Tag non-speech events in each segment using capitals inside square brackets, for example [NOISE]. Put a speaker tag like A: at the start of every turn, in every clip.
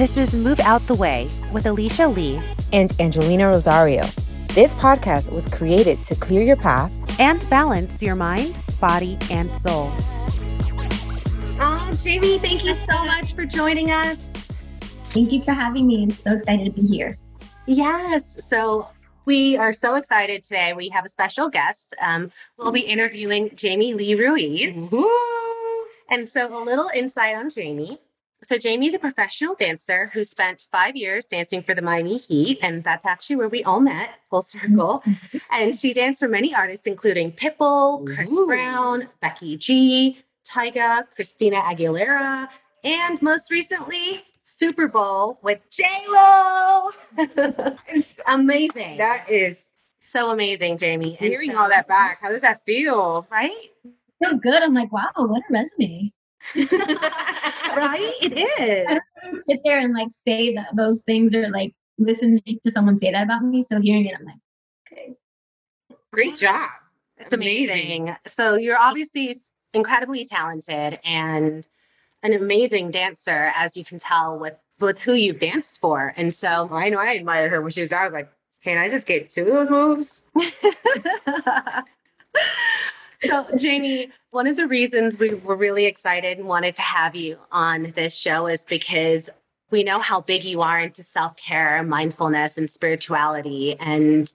A: This is Move Out the Way with Alicia Lee
B: and Angelina Rosario. This podcast was created to clear your path
A: and balance your mind, body, and soul.
C: Oh, Jamie, thank you so much for joining us.
D: Thank you for having me. I'm so excited to be here.
C: Yes. So we are so excited today. We have a special guest. Um, we'll be interviewing Jamie Lee Ruiz. Woo! And so, a little insight on Jamie. So, Jamie's a professional dancer who spent five years dancing for the Miami Heat. And that's actually where we all met, full circle. [LAUGHS] and she danced for many artists, including Pitbull, Chris Ooh. Brown, Becky G, Tyga, Christina Aguilera, and most recently, Super Bowl with J Lo. [LAUGHS] it's amazing.
E: That is
C: so amazing, Jamie.
E: Hearing so, all that back, how does that feel?
C: Right?
D: Feels good. I'm like, wow, what a resume. [LAUGHS]
C: right? It is. [LAUGHS]
D: I don't sit there and like say that, those things or like listen to someone say that about me. So hearing it, I'm like, okay.
E: Great job.
C: It's amazing. amazing. So you're obviously incredibly talented and an amazing dancer, as you can tell with with who you've danced for. And so
E: oh, I know I admire her when she was out. I was like, can I just get two of those moves? [LAUGHS]
C: so, Jamie, one of the reasons we were really excited and wanted to have you on this show is because we know how big you are into self care, mindfulness, and spirituality. And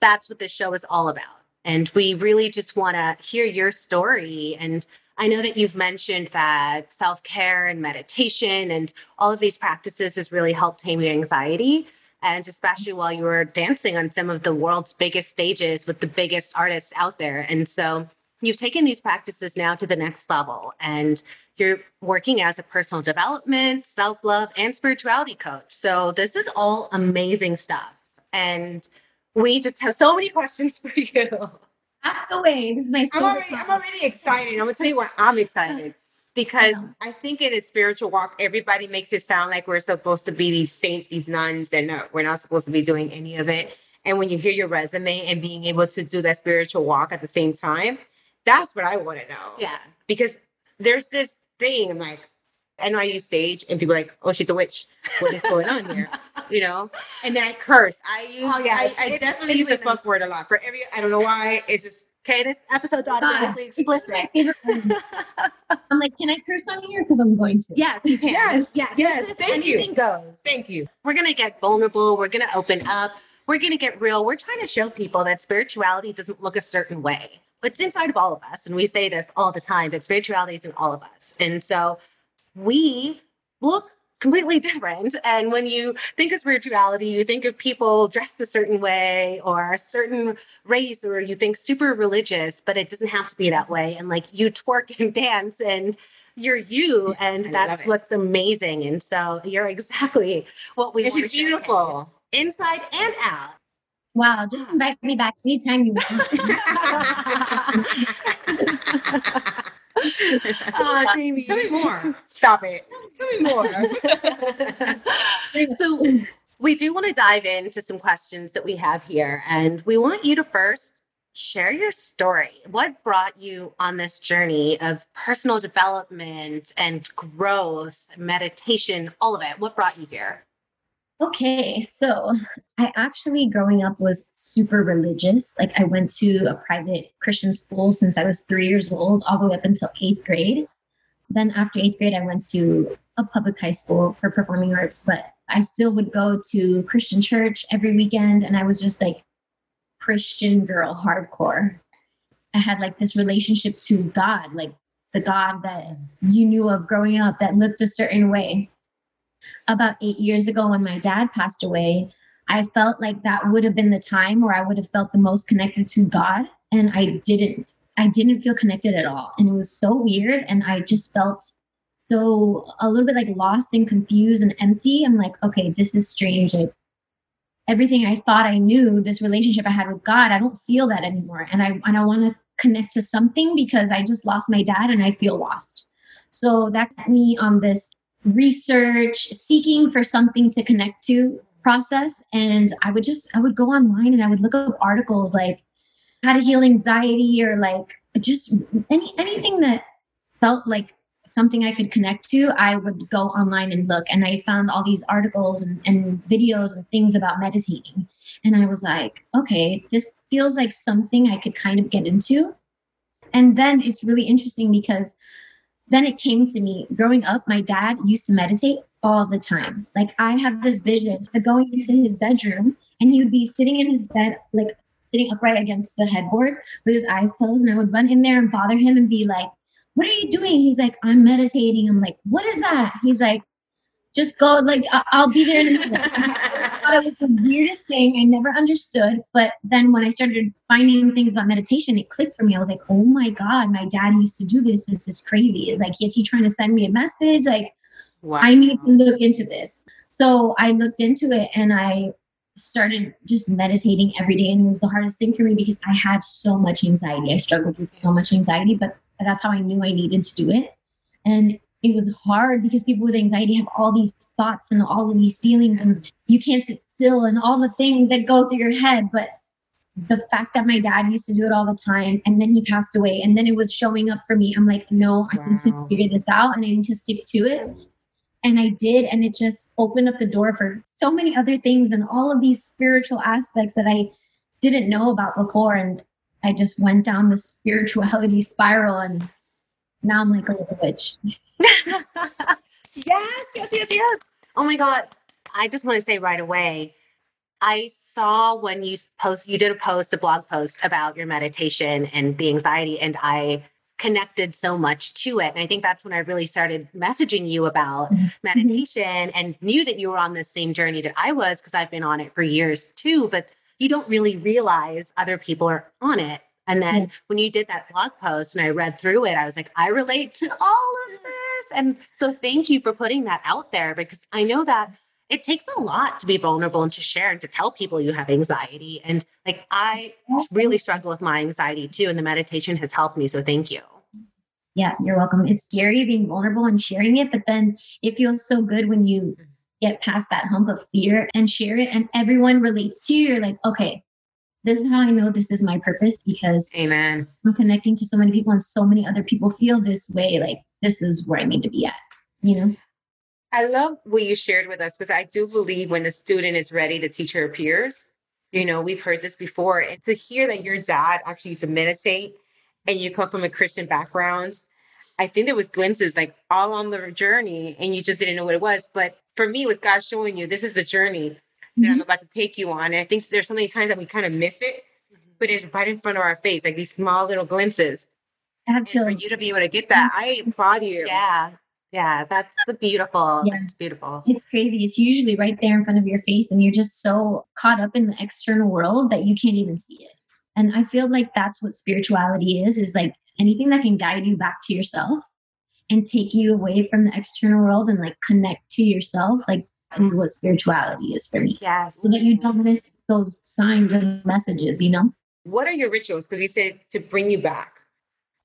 C: that's what this show is all about. And we really just want to hear your story and I know that you've mentioned that self care and meditation and all of these practices has really helped tame your anxiety. And especially while you were dancing on some of the world's biggest stages with the biggest artists out there. And so you've taken these practices now to the next level and you're working as a personal development, self love, and spirituality coach. So this is all amazing stuff. And we just have so many [LAUGHS] questions for you.
D: Ask away. This is my
E: I'm already, I'm already excited. I'm gonna tell you what I'm excited because I, I, think in a spiritual walk, everybody makes it sound like we're supposed to be these saints, these nuns, and uh, we're not supposed to be doing any of it. And when you hear your resume and being able to do that spiritual walk at the same time, that's what I want to know.
C: Yeah.
E: Because there's this thing I'm like I know I use sage and people like, oh, she's a witch. What is going on here? [LAUGHS] you know? And then I curse. I use oh, yeah. I, I definitely use the fuck word a lot. For every I don't know why. It's just okay, this episode's automatically explicit. [LAUGHS]
D: I'm like, can I curse on here? Because I'm going to.
C: Yes, you can.
E: Yes, yes. yes. Thank you.
C: goes.
E: Thank you.
C: We're gonna get vulnerable. We're gonna open up. We're gonna get real. We're trying to show people that spirituality doesn't look a certain way. It's inside of all of us. And we say this all the time, but spirituality is in all of us. And so we look completely different. And when you think of spirituality, you think of people dressed a certain way or a certain race, or you think super religious, but it doesn't have to be that way. And like you twerk [LAUGHS] and dance and you're you, and that's what's amazing. And so you're exactly what we
E: want. She's beautiful.
C: Inside and out.
D: Wow, just ah. invite me back anytime you want. [LAUGHS] [LAUGHS] [LAUGHS]
E: uh, [LAUGHS] Jamie. Tell me more. [LAUGHS] Stop it. Tell me
C: more. so we do want to dive into some questions that we have here. And we want you to first share your story. What brought you on this journey of personal development and growth, meditation, all of it? What brought you here?
D: Okay, so [LAUGHS] I actually growing up was super religious. Like I went to a private Christian school since I was three years old, all the way up until eighth grade. Then after eighth grade, I went to a public high school for performing arts, but I still would go to Christian church every weekend. And I was just like Christian girl, hardcore. I had like this relationship to God, like the God that you knew of growing up that looked a certain way about eight years ago when my dad passed away, I felt like that would have been the time where I would have felt the most connected to God. And I didn't. I didn't feel connected at all. And it was so weird. And I just felt so a little bit like lost and confused and empty. I'm like, okay, this is strange. Like everything I thought I knew, this relationship I had with God, I don't feel that anymore. And I and I want to connect to something because I just lost my dad and I feel lost. So that got me on this research, seeking for something to connect to process. And I would just, I would go online and I would look up articles like how to heal anxiety or like just any anything that felt like something I could connect to, I would go online and look. And I found all these articles and, and videos and things about meditating. And I was like, okay, this feels like something I could kind of get into. And then it's really interesting because then it came to me growing up, my dad used to meditate all the time. Like I have this vision of going into his bedroom and he would be sitting in his bed, like sitting upright against the headboard with his eyes closed. And I would run in there and bother him and be like, What are you doing? He's like, I'm meditating. I'm like, What is that? He's like, Just go, like, I- I'll be there in a minute. Thought it was the weirdest thing. I never understood. But then when I started finding things about meditation, it clicked for me. I was like, oh my God, my dad used to do this. This is crazy. It's like, is he trying to send me a message? Like,
E: Wow.
D: I need to look into this. So I looked into it and I started just meditating every day. And it was the hardest thing for me because I had so much anxiety. I struggled with so much anxiety, but that's how I knew I needed to do it. And it was hard because people with anxiety have all these thoughts and all of these feelings, and you can't sit still, and all the things that go through your head. But the fact that my dad used to do it all the time and then he passed away and then it was showing up for me i'm like no i need to figure this out and i need to stick to it. And i did and it just opened up the door for so many other things and all of these spiritual aspects that i didn't know about before. And i just went down the spirituality [LAUGHS] spiral and now i'm like a little witch [LAUGHS]
C: yes, yes, yes, yes. Oh my God. I just want to say right away, I saw when you post, you did a post, a blog post about your meditation and the anxiety, and I connected so much to it. And I think that's when I really started messaging you about mm-hmm. meditation and knew that you were on the same journey that I was because I've been on it for years too. But you don't really realize other people are on it. And then
D: Yeah.
C: when you did that blog post and I read through it, I was like, I relate to all of this. And so thank you for putting that out there because I know that it takes a lot to be vulnerable and to share and to tell people you have anxiety. And like I really struggle with my anxiety too. And the meditation has helped me. So thank you.
D: Yeah, you're welcome. It's scary being vulnerable and sharing it, but then it feels so good when you mm-hmm. get past that hump of fear and share it and everyone relates to you. You're like, okay, this is how I know this is my purpose because
E: Amen.
D: I'm connecting to so many people and so many other people feel this way. Like, this is where I need to be at, you know?
E: I love what you shared with us because I do believe when the student is ready the teacher appears. you know, we've heard this before. And to hear that your dad actually used to meditate and you come from a Christian background, I think there was glimpses like all on the journey and you just didn't know what it was. But for me, it was God showing you this is the journey that I'm mm-hmm. about to take you on. And I think there's so many times that we kind of miss it, but it's right in front of our face, like these small little glimpses.
D: Have
E: And for you to be able to get that, mm-hmm. I applaud you.
C: Yeah. Yeah. That's the beautiful.
D: Yeah.
C: That's beautiful.
D: It's crazy. It's usually right there in front of your face, and you're just so caught up in the external world that you can't even see it. And I feel like that's what spirituality is, is like anything that can guide you back to yourself and take you away from the external world and like connect to yourself. Like is what spirituality is for me.
C: Yes.
D: So that you don't miss those signs and messages, you know?
E: What are your rituals? Because you said to bring you back.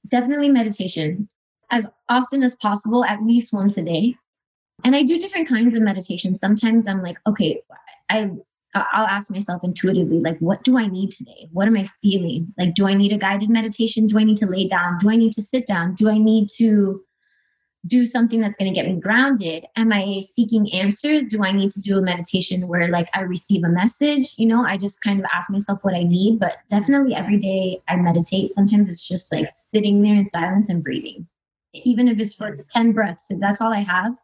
D: definitely meditation as often as possible, at least once a day. And I do different kinds of meditation. Sometimes I'm like, okay, I I'll ask myself intuitively, like, what do I need today? What am I feeling? Like, do I need a guided meditation? Do I need to lay down? Do I need to sit down? Do I need to do something that's going to get me grounded? Am I seeking answers? Do I need to do a meditation where like I receive a message? You know, I just kind of ask myself what I need, but definitely every day I meditate. Sometimes it's just like sitting there in silence and breathing. Even if it's for 10 breaths, if that's all I have,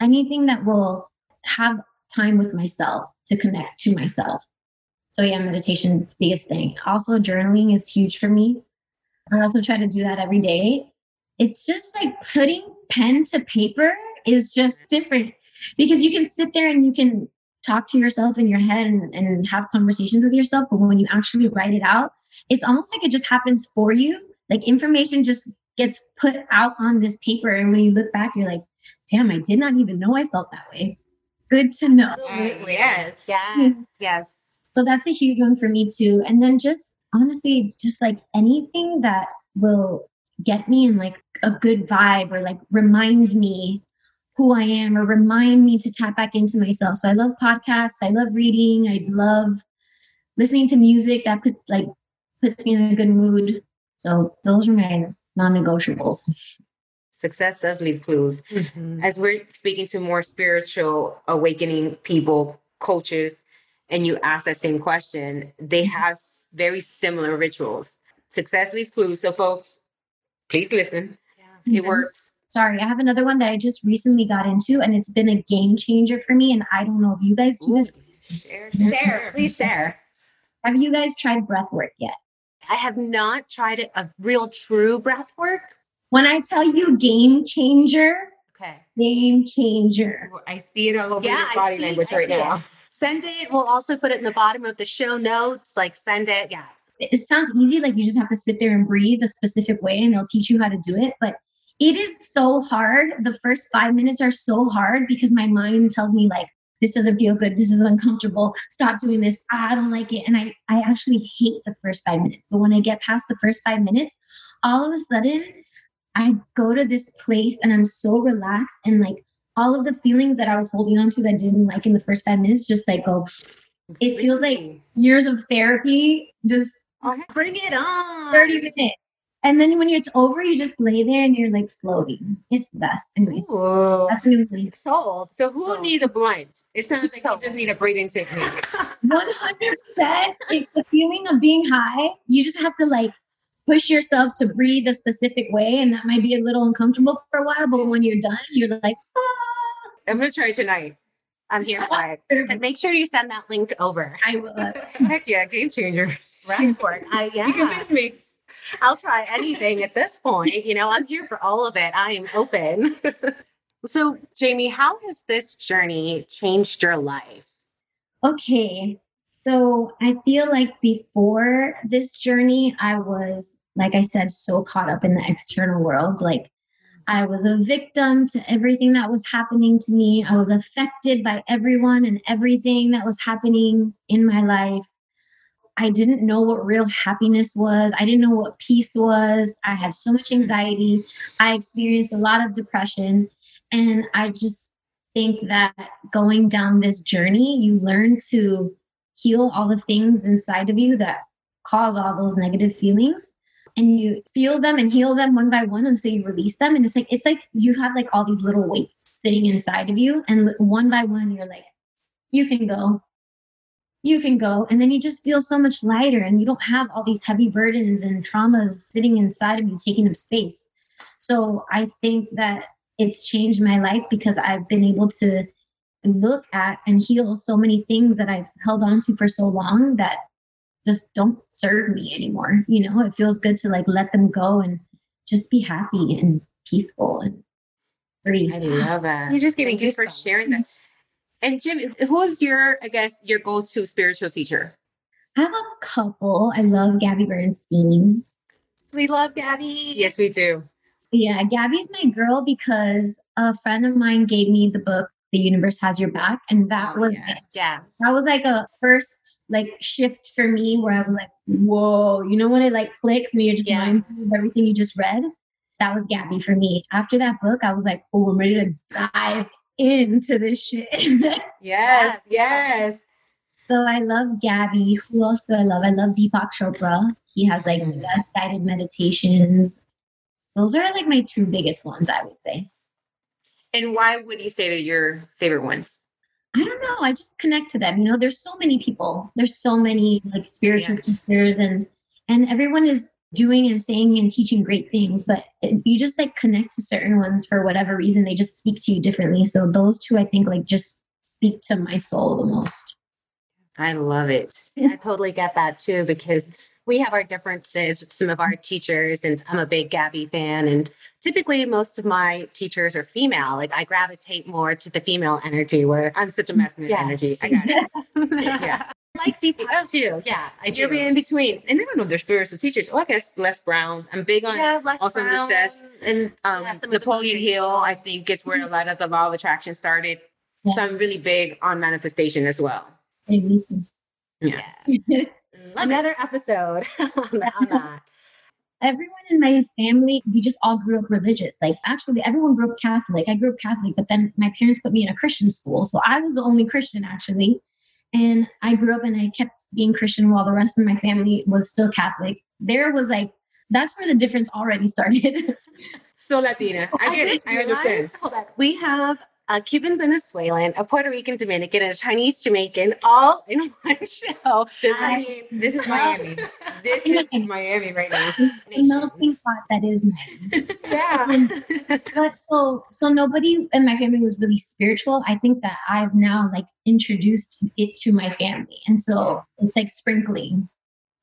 D: anything that will have time with myself to connect to myself. So yeah, meditation, is the biggest thing. Also, journaling is huge for me. I also try to do that every day. It's just like putting pen to paper is just different because you can sit there and you can talk to yourself in your head and, and have conversations with yourself. But when you actually write it out, it's almost like it just happens for you. Like information just gets put out on this paper. And when you look back, you're like, damn, I did not even know I felt that way. Good to know.
C: Absolutely.
E: Yes.
C: Yes. Yes.
D: So that's a huge one for me too. And then just honestly, just like anything that will get me in like a good vibe or like reminds me who I am or remind me to tap back into myself. So I love podcasts. I love reading. I love listening to music that puts like puts me in a good mood. So those are my non-negotiables.
E: Success does leave clues. Mm-hmm. As we're speaking to more spiritual awakening people, coaches, and you ask that same question, they mm-hmm. have very similar rituals. Success leaves clues. So, folks, please listen. It
D: Mhm.
E: works.
D: Sorry, I have another one that I just recently got into, and it's been a game changer for me. And I don't know if you guys do this.
E: Share,
C: Share, please share.
D: Have you guys tried breath work yet?
C: I have not tried a real true breath work.
D: When I tell you game changer,
C: Okay.
D: game changer.
E: I see it all over
C: Yeah,
E: your body language
C: I
E: right
C: see it.
E: now.
C: Send it. We'll also put it in the bottom of the show notes. Like send it. Yeah.
D: It sounds easy, like you just have to sit there and breathe a specific way, and they'll teach you how to do it. But it is so hard. The first five minutes are so hard because my mind tells me like, this doesn't feel good. This is uncomfortable. Stop doing this. Ah, I don't like it. And I, I actually hate the first five minutes. But when I get past the first five minutes, all of a sudden I go to this place and I'm so relaxed and like all of the feelings that I was holding on to that I didn't like in the first five minutes just like go. It feels like years of therapy just
C: Bring it on.
D: 30 minutes. And then when it's over, you just lay there and you're like floating. It's the best. Anyways,
E: Ooh.
D: that's really,
C: Sold.
E: So who
C: So-
E: needs a blunt? It sounds like
C: So-
E: you just need a breathing technique. [LAUGHS]
D: 100% is the feeling of being high. You just have to like push yourself to breathe a specific way. And that might be a little uncomfortable for a while, but when you're done, you're like, ah.
E: I'm gonna try it tonight.
C: I'm here for it. [LAUGHS] And make sure you send that link over.
D: I will. [LAUGHS]
E: Heck yeah, game changer.
C: Breath work. I, [LAUGHS] yeah.
E: You convinced me.
C: I'll try anything at this point. You know, I'm here for all of it. I am open. [LAUGHS] so, Jamie, how has this journey changed your life?
D: Okay. So I feel like before this journey, I was, like I said, so caught up in the external world. Like I was a victim to everything that was happening to me. I was affected by everyone and everything that was happening in my life. I didn't know what real happiness was. I didn't know what peace was. I had so much mm-hmm. anxiety. I experienced a lot of depression. And I just think that going down this journey, you learn to heal all the things inside of you that cause all those negative feelings. And you feel them and heal them one by one until you release them. And it's like it's like you have like all these little weights sitting inside of you. And one by one, you're like, you can go. You can go. And then you just feel so much lighter and you don't have all these heavy burdens and traumas sitting inside of you, taking up space. So I think that it's changed my life because I've been able to look at and heal so many things that I've held on to for so long that just don't serve me anymore. You know, it feels good to like let them go and just be happy and peaceful and free.
E: I love that.
C: you're just gave me
E: you for sharing that. And Jim, who is your, I guess, your go-to spiritual teacher?
D: I have a couple. I love Gabby Bernstein.
C: We love Gabby.
E: Yes, we do.
D: Yeah, Gabby's my girl because a friend of mine gave me the book The Universe Has Your Back. And that
E: Oh,
D: was
E: yes.
C: Yeah.
D: that was like a first like shift for me where I was like, whoa, you know when it like clicks and you're just
C: Yeah.
D: mindful of everything you just read? That was Gabby for me. After that book, I was like, oh, I'm ready to dive into this shit. [LAUGHS]
E: Yes,
C: Yes.
E: yes.
D: so I love Gabby. Who else do I love? I love Deepak Chopra. He has like the
E: Mhm.
D: best guided meditations. Those are like my two biggest ones, I would say.
E: And why would you say that your favorite ones?
D: I don't know. I just connect to them. You know, there's so many people. There's so many like spiritual
E: Yes.
D: teachers and and everyone is doing and saying and teaching great things, but you just like connect to certain ones for whatever reason. They just speak to you differently. So those two, I think, like just speak to my soul the most.
E: I love it. [LAUGHS]
C: I totally get that too because we have our differences with some of our teachers, and I'm a big Gabby fan. And typically, most of my teachers are female. Like I gravitate more to the female energy, where
E: I'm such a masculine
C: Yes.
E: energy. I got it. [LAUGHS]
C: yeah, Like Deepak too. Yeah, I do.
E: You're in between. And I don't know if they're spiritual teachers. Oh, I guess Les Brown. I'm big on
C: Yeah, Les
E: also
C: Brown
E: Recess.
C: and
E: um,
C: yeah, some of the
E: Napoleon Hill. I think is where a lot of the law of attraction started.
D: Yeah.
E: So I'm really big on manifestation as well.
D: Hey, me too.
C: Yeah. [LAUGHS] Another episode [LAUGHS] on that.
D: everyone in my family, we just all grew up religious. Like actually everyone grew up Catholic. I grew up Catholic, but then my parents put me in a Christian school. So I was the only Christian actually. And I grew up and I kept being Christian while the rest of my family was still Catholic. There was like that's where the difference already started. [LAUGHS]
E: So Latina. I get it. I understand.
C: realized, hold on, we have a Cuban Venezuelan, a Puerto Rican Dominican, and a Chinese Jamaican all in [LAUGHS] one show.
E: I mean, this is Miami. This is Miami right now.
D: The melting pot that is Miami. [LAUGHS]
E: Yeah.
D: but so so nobody in my family was really spiritual i think that i've now like introduced it to my family and so it's like sprinkling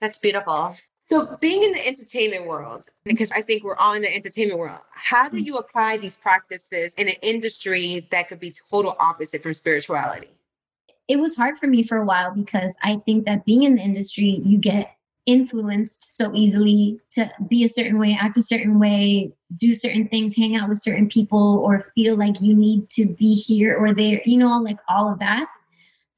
C: That's beautiful.
E: So, being in the entertainment world, because I think we're all in the entertainment world, how do mm. you apply these practices in an industry that could be total opposite from spirituality?
D: it was hard for me for a while because i think that being in the industry you get influenced so easily to be a certain way act a certain way do certain things hang out with certain people or feel like you need to be here or there you know like all of that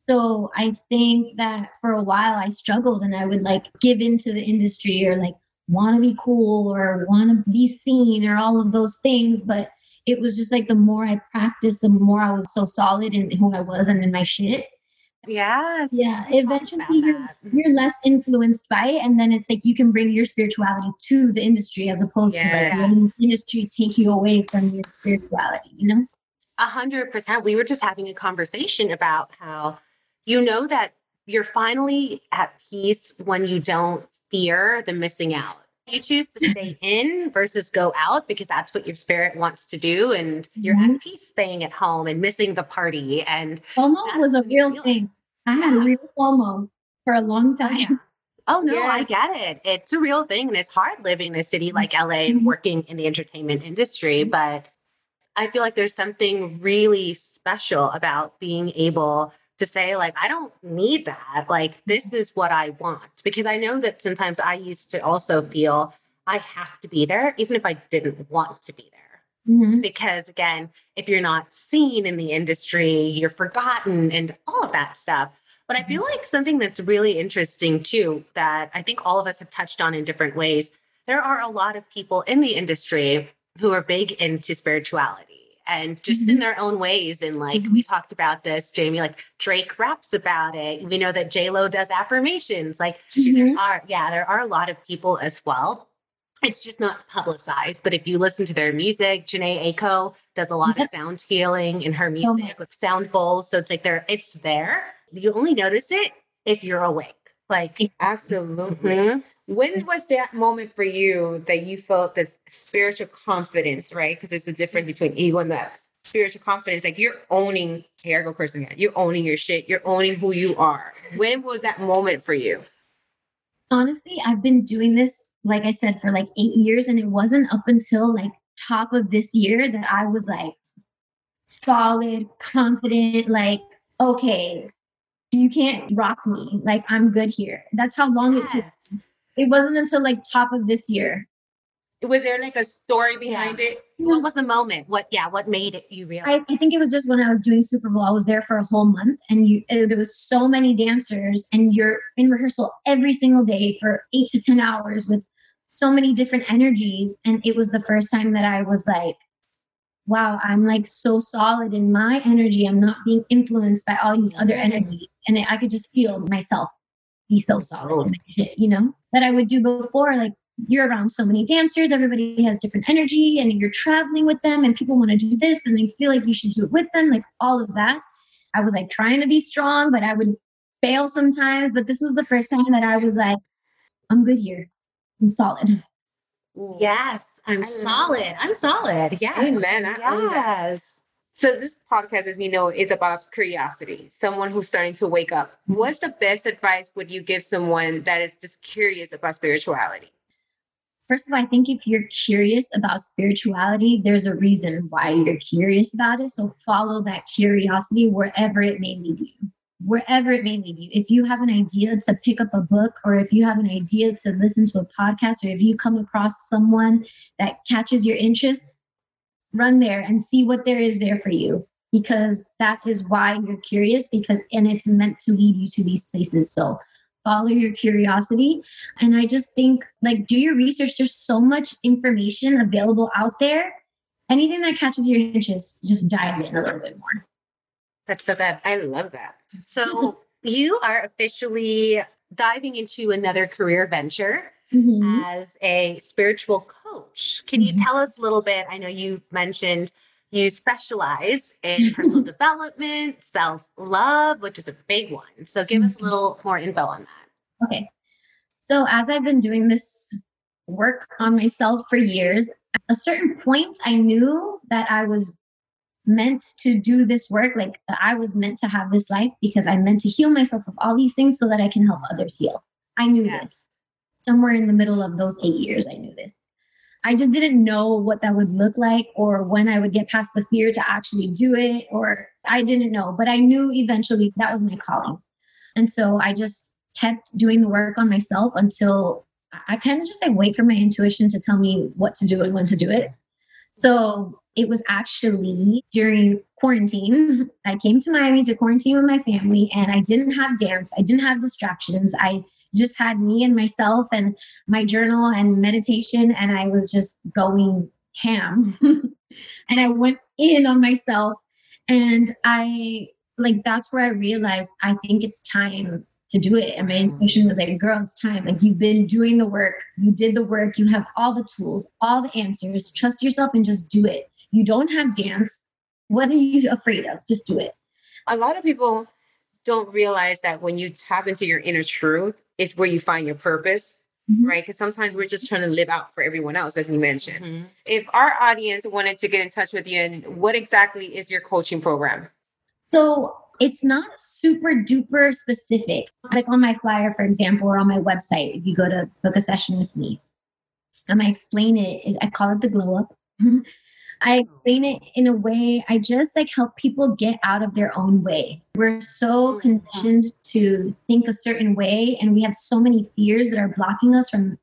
D: so i think that for a while i struggled and i would like give into the industry or like want to be cool or want to be seen or all of those things but it was just like the more i practiced the more i was so solid in who i was and in my shit
C: Yes.
D: yeah eventually you're, you're less influenced by it and then it's like you can bring your spirituality to the industry as opposed to like letting the industry take you away from your spirituality you know
C: A hundred percent. We were just having a conversation about how you know that you're finally at peace when you don't fear the missing out. You choose to stay [LAUGHS] in versus go out because that's what your spirit wants to do. And you're
D: Mhm.
C: at peace staying at home and missing the party. And
D: FOMO was a real thing i had a
C: Yeah.
D: real FOMO for a long time [LAUGHS]
C: oh no, I get it. It's a real thing. And it's hard living in a city like LA and
D: Mhm.
C: working in the entertainment industry. But I feel like there's something really special about being able to say, like, I don't need that. Like, this is what I want. Because I know that sometimes I used to also feel I have to be there, even if I didn't want to be there.
D: Mhm.
C: Because again, if you're not seen in the industry, you're forgotten and all of that stuff. But I feel like something that's really interesting too, that I think all of us have touched on in different ways. There are a lot of people in the industry who are big into spirituality and just in their own ways. And like we talked about this, Jamie, like Drake raps about it. We know that J Lo does affirmations. Like
D: Mhm.
C: there are, yeah, there are a lot of people as well. It's just not publicized. But if you listen to their music, Jhené Aiko does a lot of sound healing in her music with sound bowls. So it's like there, it's there. You only notice it if you're awake. Like,
E: Absolutely.
C: mhm.
E: When was that moment for you that you felt this spiritual confidence, right? Because it's a difference between ego and the spiritual confidence. Like you're owning, here I go cursing again. You're owning your shit. You're owning who you are. When was that moment for you?
D: honestly i've been doing this like i said for like eight years and it wasn't up until like top of this year that i was like solid confident like okay you can't rock me like i'm good here that's how long it took it wasn't until like top of this year
E: Was there like a story behind it?
C: What was the moment? What, yeah, what made it you realize?
D: I, I think it was just when I was doing Super Bowl. I was there for a whole month, and you uh, there was so many dancers, and you're in rehearsal every single day for eight to ten hours with so many different energies. And it was the first time that I was like, "Wow, I'm like so solid in my energy. I'm not being influenced by all these other energy." And I could just feel myself be so solid, you know, that I would do before, like you're around so many dancers, everybody has different energy, and you're traveling with them, and people want to do this, and they feel like you should do it with them, like all of that. I was like trying to be strong, but I would fail sometimes. But this was the first time that I was like, I'm good here. I'm solid.
C: Yes, I'm
E: I
C: solid. I'm solid. Yes.
E: Amen. I
C: yes.
E: So this podcast, as you know, is about curiosity. Someone who's starting to wake up. What's the best advice would you give someone that is just curious about spirituality?
D: First of all, I think if you're curious about spirituality, there's a reason why you're curious about it. So follow that curiosity wherever it may lead you. Wherever it may lead you. If you have an idea to pick up a book, or if you have an idea to listen to a podcast, or if you come across someone that catches your interest, run there and see what there is there for you because that is why you're curious because and it's meant to lead you to these places. So follow your curiosity. And i just think like do your research. There's so much information available out there. Anything that catches your interest just dive in a little bit more
C: That's so good.
E: I love that.
C: So [LAUGHS] you are officially diving into another career venture
D: Mhm.
C: as a spiritual coach. Can you
D: Mhm.
C: tell us a little bit? I know you mentioned you specialize in personal development, self love, which is a big one. So give us a
D: Mhm.
C: little more info on that.
D: Okay. So as I've been doing this work on myself for years, at a certain point I knew that I was meant to do this work, like I was meant to have this life because I'm meant to heal myself of all these things so that I can help others heal. I knew
C: Yes.
D: this. Somewhere in the middle of those eight years, I knew this. I just didn't know what that would look like or when I would get past the fear to actually do it, or I didn't know, but I knew eventually that was my calling. And so I just kept doing the work on myself until I kind of just like wait for my intuition to tell me what to do and when to do it. So it was actually during quarantine. [LAUGHS] I came to Miami to quarantine with my family and I didn't have dance. I didn't have distractions. I just had me and myself and my journal and meditation and I was just going ham. [LAUGHS] and I went in on myself and I like that's where I realized I think it's time to do it. And my mm. intuition was like, girl, it's time. Like you've been doing the work, you did the work, you have all the tools, all the answers. Trust yourself and just do it. You don't have dance. What are you afraid of? Just do it.
E: A lot of people don't realize that when you tap into your inner truth, it's where you find your purpose,
D: Mhm.
E: right? Because sometimes we're just trying to live out for everyone else, as you mentioned. If our audience wanted to get in touch with you, and what exactly is your coaching program?
D: So it's not super duper specific. Like on my flyer, for example, or on my website, if you go to book a session with me, and I explain it, I call it the glow up. [LAUGHS] I explain it in a way, I just like help people get out of their own way. We're so
E: Mhm.
D: conditioned to think a certain way, and we have so many fears that are blocking us from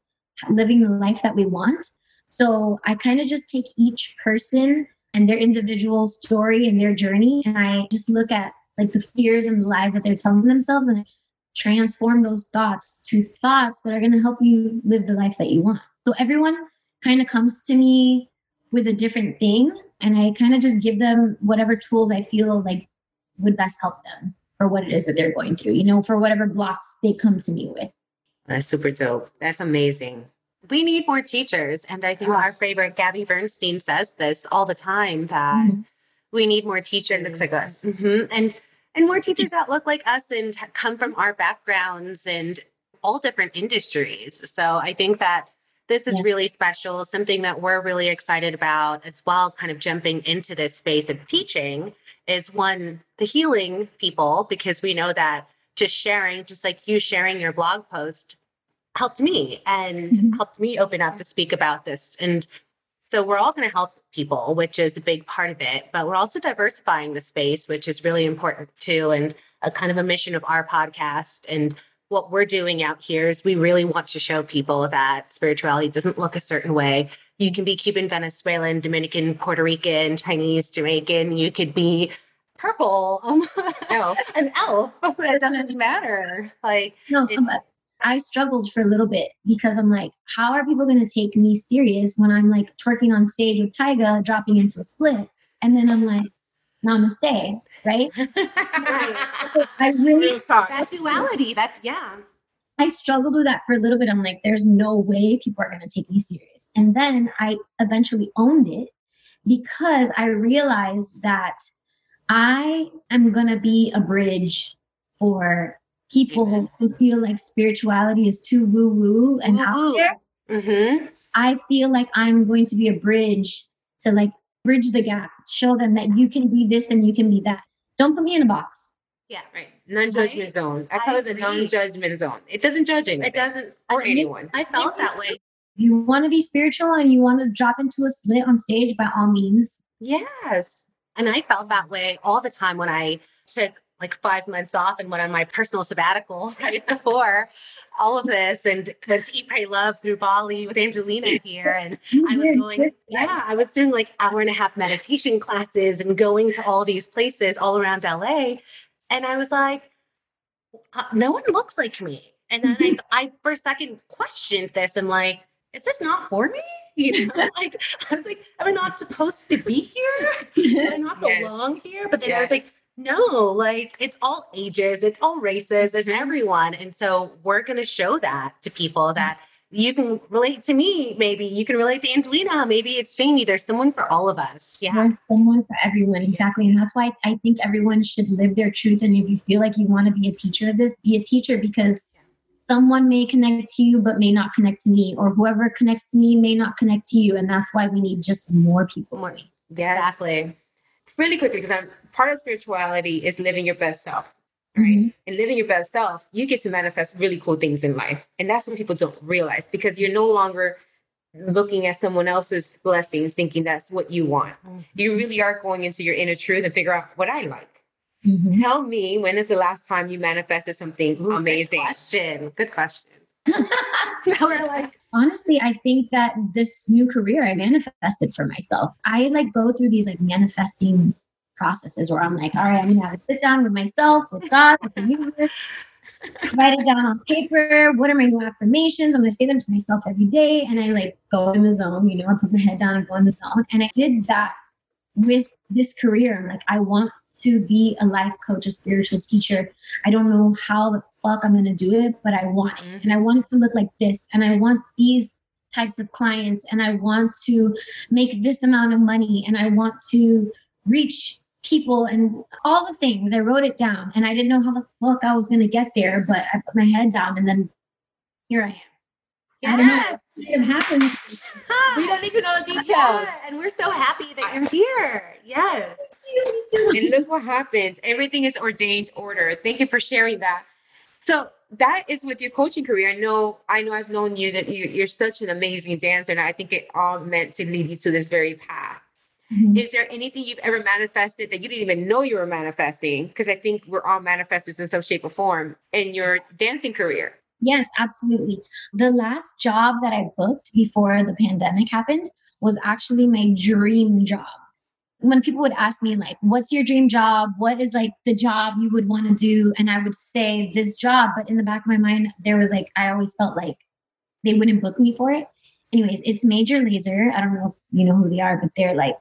D: living the life that we want. So I kind of just take each person and their individual story and their journey, and I just look at like the fears and the lies that they're telling themselves and I transform those thoughts to thoughts that are going to help you live the life that you want. So everyone kind of comes to me with a different thing and I kind of just give them whatever tools I feel like would best help them for what it is that they're going through, you know, for whatever blocks they come to me with.
E: That's super dope. That's amazing.
C: We need more teachers. And I think
E: Ah.
C: our favorite Gabby Bernstein says this all the time that
D: Mhm.
C: we need more teachers.
E: looks like us.
C: Mhm. And and more teachers that look like us and come from our backgrounds and all different industries. So I think that this is
D: Yeah.
C: really special, something that we're really excited about as well, kind of jumping into this space of teaching is one, the healing people, because we know that just sharing, just like you sharing your blog post, helped me and
D: Mhm.
C: helped me open up to speak about this. And so we're all going to help people, which is a big part of it, but we're also diversifying the space, which is really important too. And a kind of a mission of our podcast and what we're doing out here is we really want to show people that spirituality doesn't look a certain way. You can be Cuban, Venezuelan, Dominican, Puerto Rican, Chinese, Jamaican. You could be purple, um,
E: Elf. [LAUGHS]
C: an elf. [LAUGHS] It doesn't matter. Like
D: No, I struggled for a little bit because I'm like, how are people going to take me serious when I'm like twerking on stage with Tyga, dropping into a split, and then I'm like, namaste, right? [LAUGHS] I really,
E: Real
C: that duality. That yeah.
D: I struggled with that for a little bit. I'm like, there's no way people are going to take me serious. And then I eventually owned it because I realized that I am going to be a bridge for people who feel like spirituality is too woo woo and out there.
C: Mm-hmm.
D: I feel like I'm going to be a bridge to like bridge the gap, show them that you can be this and you can be that. Don't put me in a box.
C: Yeah.
E: Right. Non-judgment
C: Right?
E: zone. I
C: I
E: call it the
C: agree.
E: non-judgment zone. It doesn't judge anything.
C: It doesn't
E: or
C: I mean,
E: anyone.
C: I felt that way.
D: You want to be spiritual and you want to drop into a split on stage, by all means.
C: Yes. And I felt that way all the time when I took like five months off and went on my personal sabbatical [LAUGHS] right before all of this and went to Eat, Pray, Love through Bali with Angelina here. And I was going, yeah, I was doing like hour and a half meditation classes and going to all these places all around LA. And I was like, uh, no one looks like me. And then I, I for a second questioned this. I'm like, is this not for me? [LAUGHS] You know, [LAUGHS] like I was like, am I not supposed to be here? Do I not
E: Yes.
C: belong here? But then I was like, no, like it's all ages, it's all races, it's
E: Mhm.
C: everyone. And so we're going to show that to people that you can relate to me, maybe you can relate to Angelina, maybe it's Jamie. There's someone for all of us. Yeah.
D: There's someone for everyone, exactly. And that's why I think everyone should live their truth. And if you feel like you want to be a teacher of this, be a teacher because someone may connect to you but may not connect to me, or whoever connects to me may not connect to you. And that's why we need just more people.
C: More.
E: Yes.
C: Exactly.
E: Really quickly, because I'm part of spirituality is living your best self. Right.
D: Mhm.
E: And living your best self, you get to manifest really cool things in life. And that's what people don't realize because you're no longer looking at someone else's blessings thinking that's what you want. You really are going into your inner truth and figure out what I like.
D: Mhm.
E: Tell me when is the last time you manifested something
C: Ooh,
E: amazing?
C: Good question. Good question. [LAUGHS] [LAUGHS] We're like,
D: honestly i think that this new career i manifested for myself i like go through these like manifesting processes where i'm like all right i'm gonna have to sit down with myself with god with the universe write it down on paper. What are my new affirmations? I'm gonna say them to myself every day. And i like go in the zone you know i put my head down and go in the zone. And i did that with this career. I'm like i want to be a life coach a spiritual teacher. I don't know how the fuck i'm gonna do it but i want it. Mm-hmm. And i want it to look like this. And i want these types of clients. And i want to make this amount of money. And i want to reach people and all the things i wrote it down and i didn't know how the fuck i was gonna get there but i put my head down and then here i am I don't know.
C: yes.
D: it happens
E: We don't need to know the details.
C: Yeah, and we're so happy that you're here. Yes.
E: and look what happens. Everything is ordained order. Thank you for sharing that. So that is with your coaching career. I know, I know I've known you that you, you're such an amazing dancer, and I think it all meant to lead you to this very path.
D: Mhm.
E: Is there anything you've ever manifested that you didn't even know you were manifesting? Because I think we're all manifestors in some shape or form in your dancing career.
D: Yes, absolutely. The last job that I booked before the pandemic happened was actually my dream job. When people would ask me, like, what's your dream job? What is like the job you would want to do? And I would say this job. But in the back of my mind, there was like, I always felt like they wouldn't book me for it. Anyways, it's Major Lazer. I don't know if you know who they are, but they're like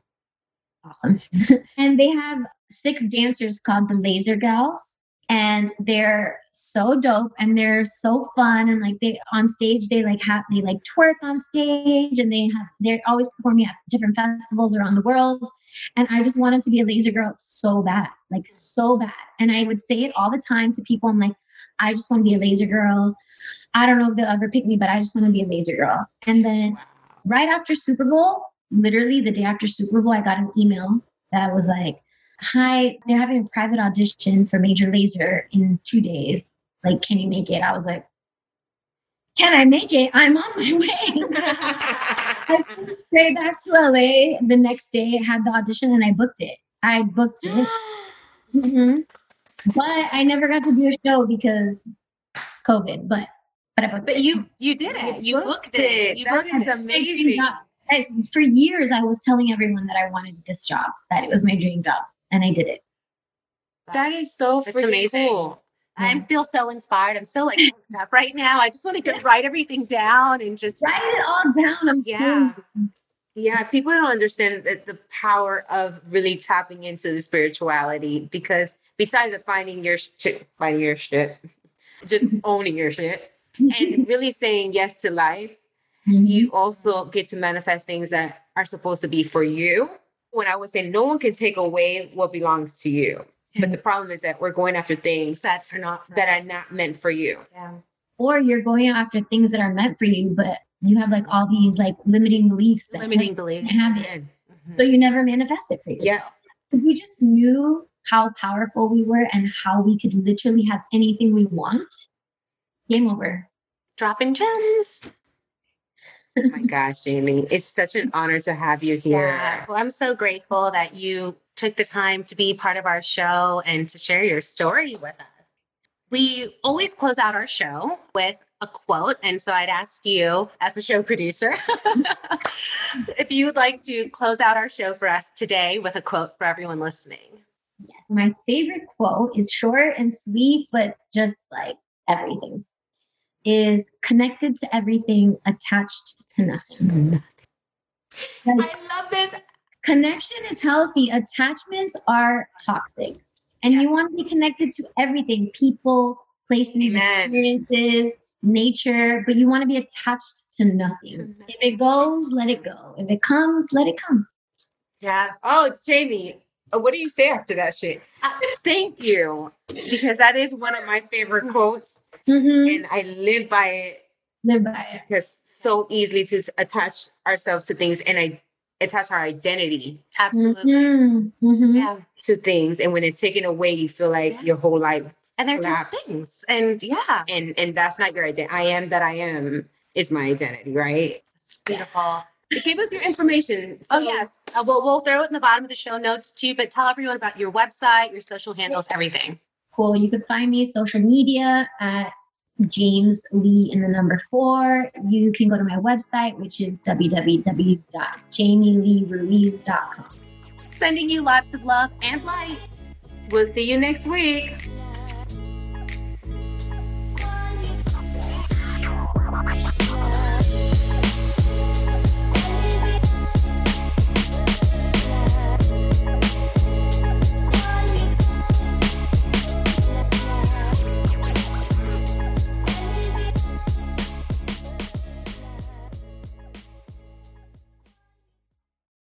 D: awesome. [LAUGHS] and they have six dancers called the Lazer Gals and they're so dope and they're so fun and like they on stage they like have they like twerk on stage and they have they're always performing at different festivals around the world and i just wanted to be a laser girl so bad like so bad. And i would say it all the time to people i'm like i just want to be a laser girl. I don't know if they'll ever pick me but i just want to be a laser girl. And then right after super bowl literally the day after super bowl i got an email that was like hi, they're having a private audition for Major Lazer in two days. Like, can you make it? I was like, can I make it? I'm on my way. [LAUGHS] I flew straight back to LA the next day, had the audition, and I booked it. I booked it. [GASPS] Mhm. But I never got to do a show because COVID. But but I booked
C: But
D: it.
C: you you did it. You booked it. You
E: That
C: booked
E: is
C: it.
E: amazing.
D: Guys, for years, I was telling everyone that I wanted this job, that it was my dream job, and I did it.
E: That is so
C: That's
E: freaking
C: amazing.
E: cool.
C: I feel so inspired. I'm so like hooked up right now. I just want to go write everything down and just
D: Write it all down. I'm
C: Yeah.
D: telling you.
E: Yeah, people don't understand that the power of really tapping into the spirituality because besides the finding your shit, finding your shit, just [LAUGHS] owning your shit, and [LAUGHS] really saying yes to life,
D: Mhm.
E: you also get to manifest things that are supposed to be for you. When I would say no one can take away what belongs to you. But the problem is that we're going after things
C: that are not
E: that are not meant for you.
C: Yeah.
D: or you're going after things that are meant for you, but you have like all these like limiting beliefs that
C: limiting
D: like,
C: beliefs.
D: have it.
C: Mhm.
D: So you never manifest it for yourself.
E: Yeah.
D: If we just knew how powerful we were and how we could literally have anything we want, game over.
C: Dropping gems.
E: Oh my gosh, Jamie. It's such an honor to have you here.
C: Yeah. Well, I'm so grateful that you took the time to be part of our show and to share your story with us. We always close out our show with a quote. And so I'd ask you, as the show producer, [LAUGHS] if you would like to close out our show for us today with a quote for everyone listening.
D: Yes. My favorite quote is short and sweet, but just like everything is connected to everything, attached to nothing. Like,
E: I love this.
D: connection is healthy, attachments are toxic. And you want to be connected to everything people, places,
E: Amen.
D: experiences, nature, but you want to be attached to nothing. If it goes, let it go. If it comes, let it come.
C: Yes.
E: Oh, Jamie, uh, what do you say after that shit? Thank you. Because that is one of my favorite quotes.
D: Mhm.
E: And I live by it
D: Live by it.
E: because so easily to attach ourselves to things and I attach our identity
C: Absolutely.
D: Mhm. Mhm.
C: Yeah.
E: to things. And when it's taken away, you feel like
C: Yeah.
E: your whole life
C: And they're
E: Collapse.
C: just things. And yeah,
E: and and that's not your identity. I am that I am is my identity, right?
C: it's beautiful.
E: Give us your information.
C: Oh yes, uh, we'll we'll throw it in the bottom of the show notes too. But tell everyone about your website, your social handles, everything.
D: Cool. You can find me social media at Jamie Lee in the number four. You can go to my website, which is www.jamieleeruiz.com.
C: Sending you lots of love and light.
E: We'll see you next week.
F: One.